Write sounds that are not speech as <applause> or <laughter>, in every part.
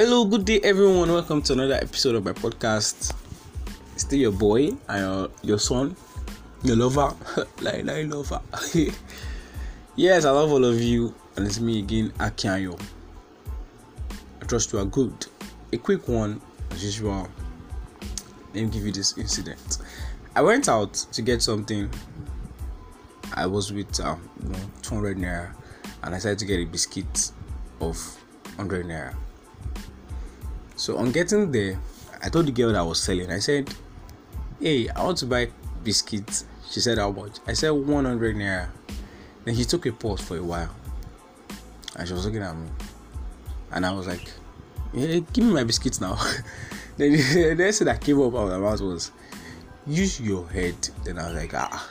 Hello, good day, everyone. Welcome to another episode of my podcast. Still your boy and your, your son, your lover, <laughs> like like lover. <laughs> yes, I love all of you, and it's me again, Akiayo. I trust you are good. A quick one, as usual. Let me give you this incident. I went out to get something. I was with um, you know, 200 naira, and I decided to get a biscuit of 100 naira. So on getting there, I told the girl that I was selling, I said, Hey, I want to buy biscuits. She said, How much? I said, 100 naira. Then she took a pause for a while and she was looking at me. And I was like, yeah, Give me my biscuits now. <laughs> then the <laughs> next thing that came up out of my mouth was, Use your head. Then I was like, Ah.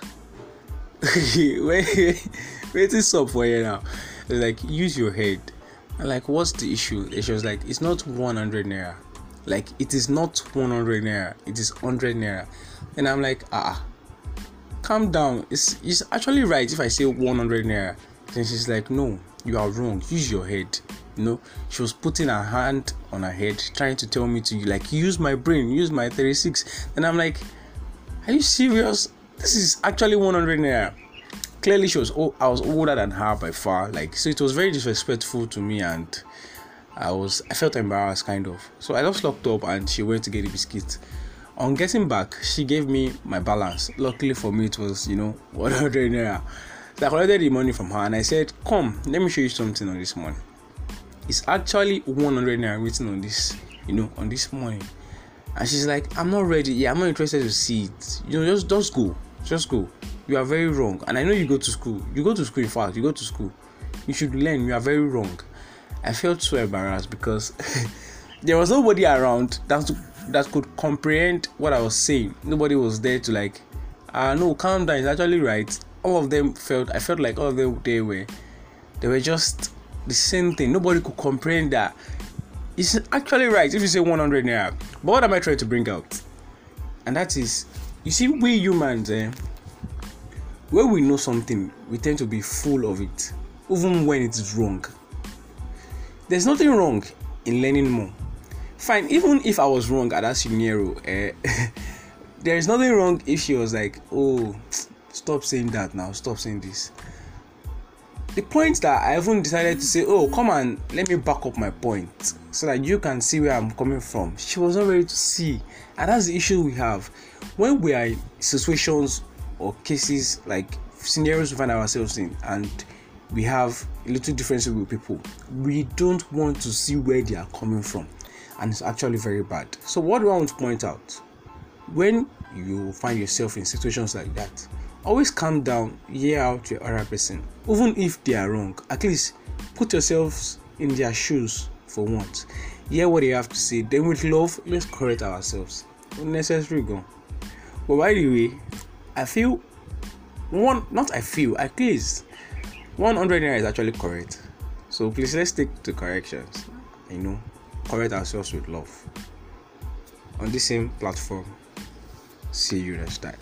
<laughs> wait, wait, this up for you now. Like, use your head. Like, what's the issue? And she was like, it's not 100 naira. Like, it is not 100 naira. It is 100 naira. And I'm like, ah, calm down. It's it's actually right if I say 100 naira. Then she's like, no, you are wrong. Use your head. You know, she was putting her hand on her head, trying to tell me to like use my brain, use my 36. And I'm like, are you serious? This is actually 100 naira clearly she was oh, I was older than her by far like so it was very disrespectful to me and I was I felt embarrassed kind of. So I just locked up and she went to get a biscuit. On getting back she gave me my balance. Luckily for me it was you know <laughs> 100 naira. So I collected the money from her and I said come let me show you something on this money it's actually 100 naira written on this you know on this money and she's like I'm not ready yeah I'm not interested to see it. You know just just go. Just go you are very wrong. And i know you go to school. You go to school in fact. You go to school. You should learn. You are very wrong. I felt so embarrassed because <laughs> there was nobody around that that could comprehend what i was saying. Nobody was there to like ah uh, no calm down. It's actually right. All of them felt i felt like all of them they were they were just the same thing. Nobody could comprehend that. It's actually right if you say 100 naira. But what am i trying to bring out? And that is you see we humans eh, when we know something, we tend to be full of it, even when it is wrong. There's nothing wrong in learning more. Fine, even if I was wrong at that scenario, eh, <laughs> there is nothing wrong if she was like, "Oh, stop saying that now, stop saying this." The point that I even decided to say, "Oh, come on, let me back up my point so that you can see where I'm coming from." She was not ready to see, and that's the issue we have when we are in situations or cases like scenarios we find ourselves in and we have a little differences with people we don't want to see where they are coming from and it's actually very bad. So what do i want to point out? When you find yourself in situations like that always calm down hear out your other person. Even if they are wrong at least put yourselves in their shoes for once. Hear what they have to say. Then with love let's correct ourselves. Unnecessary go. But by the way I feel one not I feel at least 100 naira is actually correct. So please let's stick to corrections. You know, correct ourselves with love. On the same platform. See you next time.